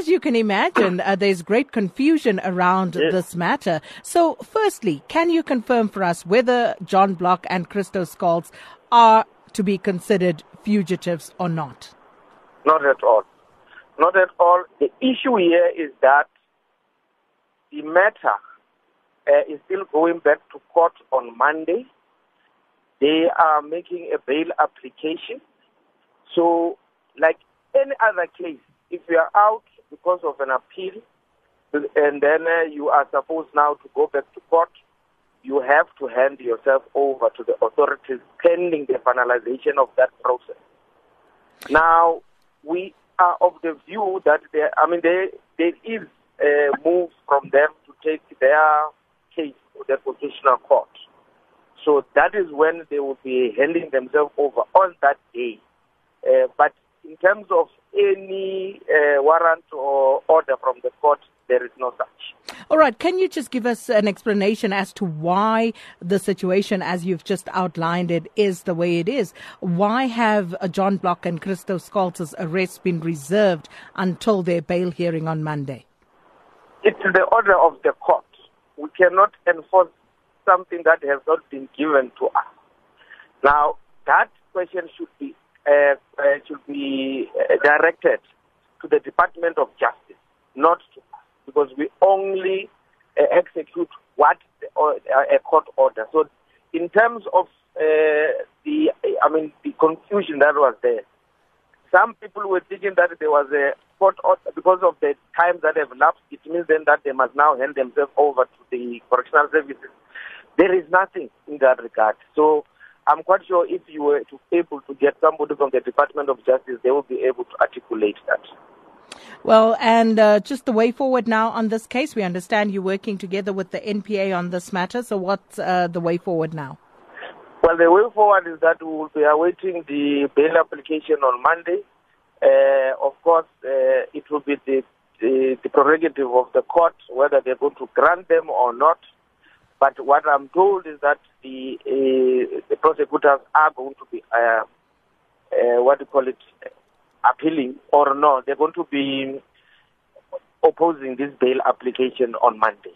as you can imagine, uh, there's great confusion around Yes. this matter. So, firstly, can you confirm for us whether John Block and Christo Scholtz are to be considered fugitives or not? Not at all. Not at all. The issue here is that the matter uh, is still going back to court on Monday. They are making a bail application. So, like any other case, if you are out because of an appeal, and then uh, you are supposed now to go back to court, you have to hand yourself over to the authorities pending the finalization of that process. Now, we are of the view that there, I mean, there, there is a move from them to take their case to the constitutional court. So that is when they will be handing themselves over on that day. Uh, but in terms of any uh, warrant or order from the court, there is no such. All right, can you just give us an explanation as to why the situation, as you've just outlined it, is the way it is? Why have uh, John Block and Christo Scholtz's arrests been reserved until their bail hearing on Monday? It's the order of the court. We cannot enforce something that has not been given to us. Now, that question should be uh, should be uh, directed to the Department of Justice, not to us, because we only uh, execute what the, uh, a court order. So, in terms of uh, the, I mean, the confusion that was there, some people were thinking that there was a court order because of the time that have elapsed. It means then that they must now hand themselves over to the correctional services. There is nothing in that regard. So I'm quite sure if you were to able to get somebody from the Department of Justice, they will be able to articulate that. Well, and uh, just the way forward now on this case, we understand you're working together with the NPA on this matter. So, what's uh, the way forward now? Well, the way forward is that we will be awaiting the bail application on Monday. Uh, of course, uh, it will be the, the, the prerogative of the court whether they're going to grant them or not. But what I'm told is that the uh, the prosecutors are going to be uh, uh, what do you call it appealing or no, they're going to be opposing this bail application on Monday.